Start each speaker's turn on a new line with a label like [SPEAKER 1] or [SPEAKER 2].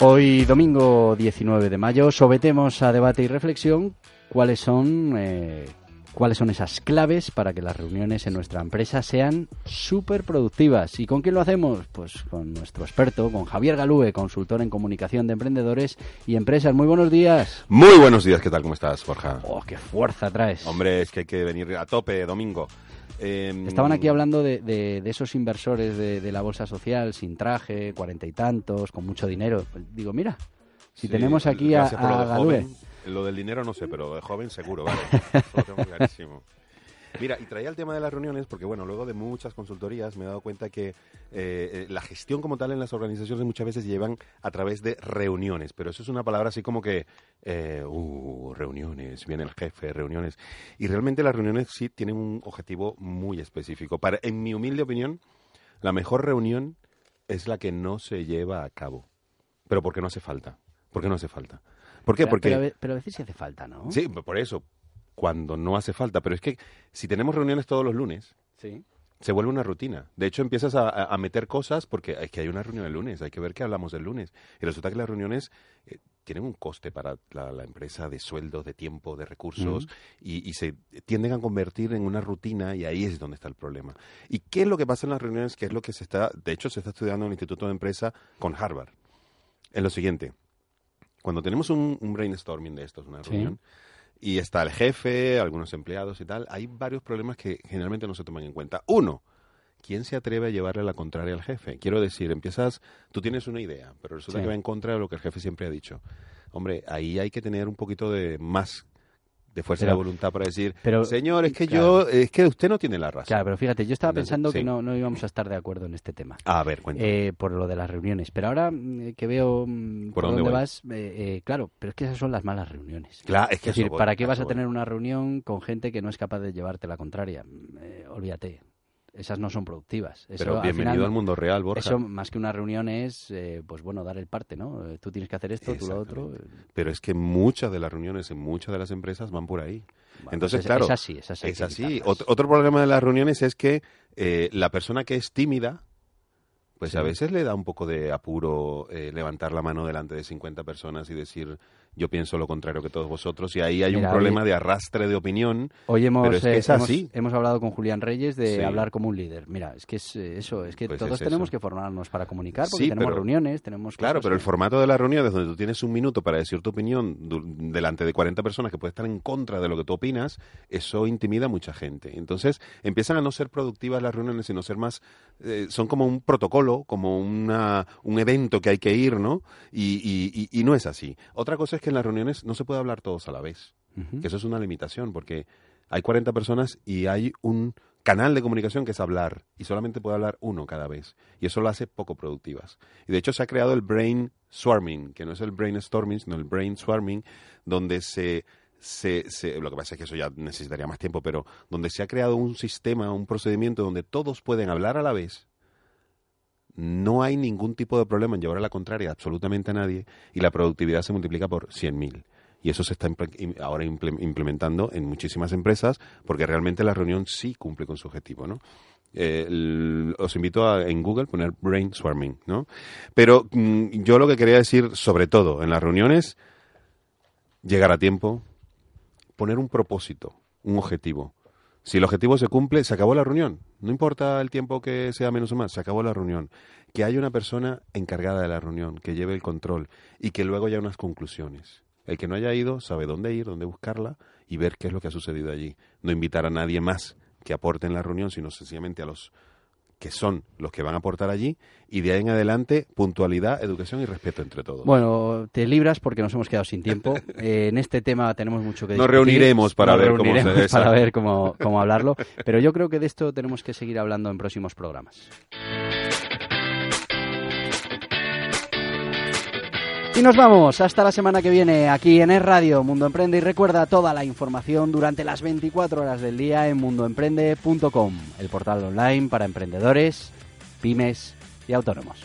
[SPEAKER 1] Hoy, domingo 19 de mayo, sometemos a debate y reflexión cuáles son, eh, cuáles son esas claves para que las reuniones en nuestra empresa sean súper productivas. ¿Y con quién lo hacemos? Pues con nuestro experto, con Javier Galúe, consultor en comunicación de emprendedores y empresas. Muy buenos días.
[SPEAKER 2] Muy buenos días, ¿qué tal? ¿Cómo estás, Borja?
[SPEAKER 1] ¡Oh, qué fuerza traes!
[SPEAKER 2] Hombre, es que hay que venir a tope domingo.
[SPEAKER 1] Eh, Estaban aquí hablando de, de, de esos inversores de, de, la bolsa social sin traje, cuarenta y tantos, con mucho dinero. Pues digo, mira, si
[SPEAKER 2] sí,
[SPEAKER 1] tenemos aquí a, a Galúe.
[SPEAKER 2] joven, lo del dinero no sé, pero de joven seguro, vale. Lo tengo clarísimo. Mira, y traía el tema de las reuniones porque, bueno, luego de muchas consultorías me he dado cuenta que eh, la gestión como tal en las organizaciones muchas veces llevan a través de reuniones, pero eso es una palabra así como que, eh, uh, reuniones, viene el jefe, reuniones. Y realmente las reuniones sí tienen un objetivo muy específico. Para, en mi humilde opinión, la mejor reunión es la que no se lleva a cabo. Pero porque no hace falta. ¿Por qué no hace falta? ¿Por qué?
[SPEAKER 1] Pero,
[SPEAKER 2] Porque...
[SPEAKER 1] pero, pero a veces sí hace falta, ¿no?
[SPEAKER 2] Sí, por eso, cuando no hace falta. Pero es que si tenemos reuniones todos los lunes,
[SPEAKER 1] Sí.
[SPEAKER 2] se vuelve una rutina. De hecho, empiezas a, a- meter cosas porque es que hay una reunión el lunes, hay que ver qué hablamos del lunes. Y resulta que las reuniones eh, tienen un coste para la, la empresa de sueldos, de tiempo, de recursos, y, y se tienden a convertir en una rutina y ahí es donde está el problema. ¿Y qué es lo que pasa en las reuniones? Que es lo que se está, de hecho, se está estudiando en el Instituto de Empresa con Harvard. Es lo siguiente. Cuando tenemos un, un brainstorming de estos, una
[SPEAKER 1] Sí.
[SPEAKER 2] reunión, y está el jefe, algunos empleados y tal, hay varios problemas que generalmente no se toman en cuenta. Uno, ¿quién se atreve a llevarle la contraria al jefe? Quiero decir, empiezas, tú tienes una idea, pero resulta
[SPEAKER 1] Sí.
[SPEAKER 2] que va en contra de lo que el jefe siempre ha dicho. Hombre, ahí hay que tener un poquito de más de fuerza
[SPEAKER 1] Pero-
[SPEAKER 2] de voluntad para decir,
[SPEAKER 1] pero-
[SPEAKER 2] señor, es que
[SPEAKER 1] claro.
[SPEAKER 2] yo, es que usted no tiene la razón.
[SPEAKER 1] Claro, pero fíjate, yo estaba pensando que no, no íbamos a estar de acuerdo en este tema.
[SPEAKER 2] A ver, cuenta.
[SPEAKER 1] Eh, por lo de las reuniones. Pero ahora mm, que veo mm,
[SPEAKER 2] ¿Por
[SPEAKER 1] por,
[SPEAKER 2] dónde
[SPEAKER 1] vas, eh, eh, claro, pero es que esas son las malas reuniones.
[SPEAKER 2] Claro, es que
[SPEAKER 1] Es decir,
[SPEAKER 2] voy,
[SPEAKER 1] ¿para qué vas a tener una reunión con gente que no es capaz de llevarte la contraria? Mm, eh, olvídate. Esas no son productivas. Eso,
[SPEAKER 2] Pero
[SPEAKER 1] al
[SPEAKER 2] bienvenido
[SPEAKER 1] final,
[SPEAKER 2] al mundo real, Borja.
[SPEAKER 1] Eso, más que una reunión, es, eh, pues bueno, dar el parte, ¿no? Eh, Tú tienes que hacer esto, tú lo otro.
[SPEAKER 2] Pero es que muchas de las reuniones en muchas de las empresas van por ahí.
[SPEAKER 1] Bueno,
[SPEAKER 2] Entonces,
[SPEAKER 1] es,
[SPEAKER 2] claro,
[SPEAKER 1] es así, es así.
[SPEAKER 2] Es así. otro problema de las reuniones es que eh, la persona que es tímida, pues
[SPEAKER 1] Sí.
[SPEAKER 2] a veces le da un poco de apuro eh, levantar la mano delante de 50 personas y decir yo pienso lo contrario que todos vosotros y ahí hay
[SPEAKER 1] Mira,
[SPEAKER 2] un problema de arrastre de opinión.
[SPEAKER 1] Hoy hemos,
[SPEAKER 2] Pero es que
[SPEAKER 1] eh,
[SPEAKER 2] es
[SPEAKER 1] hemos,
[SPEAKER 2] así.
[SPEAKER 1] hemos hablado con Julián Reyes de
[SPEAKER 2] Sí.
[SPEAKER 1] hablar como un líder. Mira, es que es eh, eso, es que
[SPEAKER 2] Pues
[SPEAKER 1] todos
[SPEAKER 2] es
[SPEAKER 1] tenemos que formarnos para comunicar porque
[SPEAKER 2] Sí,
[SPEAKER 1] tenemos
[SPEAKER 2] pero-
[SPEAKER 1] reuniones, tenemos
[SPEAKER 2] Claro, pero el formato de las reuniones donde tú tienes un minuto para decir tu opinión delante de 40 personas que pueden estar en contra de lo que tú opinas, eso intimida a mucha gente. Entonces empiezan a no ser productivas las reuniones, sino ser más, eh, son como un protocolo, como una, un evento que hay que ir, ¿no? Y, y- y- y no es así. Otra cosa es que en las reuniones no se puede hablar todos a la vez, que eso es una limitación, porque hay 40 personas y hay un canal de comunicación que es hablar y solamente puede hablar uno cada vez y eso lo hace poco productivas y de hecho se ha creado el brain swarming que no es el brainstorming sino el brain swarming donde se, se, se- lo que pasa es que eso ya necesitaría más tiempo pero donde se ha creado un sistema un procedimiento donde todos pueden hablar a la vez no hay ningún tipo de problema en llevar a la contraria absolutamente a nadie y la productividad se multiplica por 100.000. Y eso se está ahora imple- implementando en muchísimas empresas porque realmente la reunión sí cumple con su objetivo, ¿no? Eh, os invito a en Google poner brainstorming, ¿no? Pero mm, yo lo que quería decir, sobre todo en las reuniones, llegar a tiempo, poner un propósito, un objetivo. Si el objetivo se cumple, se acabó la reunión. No importa el tiempo que sea menos o más, se acabó la reunión. Que haya una persona encargada de la reunión, que lleve el control y que luego haya unas conclusiones. El que no haya ido sabe dónde ir, dónde buscarla y ver qué es lo que ha sucedido allí. No invitar a nadie más que aporte en la reunión, sino sencillamente a los que son los que van a aportar allí y de ahí en adelante puntualidad, educación y respeto entre todos.
[SPEAKER 1] Bueno, te libras porque nos hemos quedado sin tiempo. Eh, en este tema tenemos mucho que
[SPEAKER 2] Nos
[SPEAKER 1] discutir.
[SPEAKER 2] reuniremos para
[SPEAKER 1] Nos
[SPEAKER 2] ver cómo se-
[SPEAKER 1] reuniremos para ver cómo, cómo hablarlo. Pero yo creo que de esto tenemos que seguir hablando en próximos programas. Y nos vamos hasta la semana que viene aquí en Es Radio Mundo Emprende y recuerda toda la información durante las 24 horas del día en mundoemprende.com, el portal online para emprendedores, pymes y autónomos.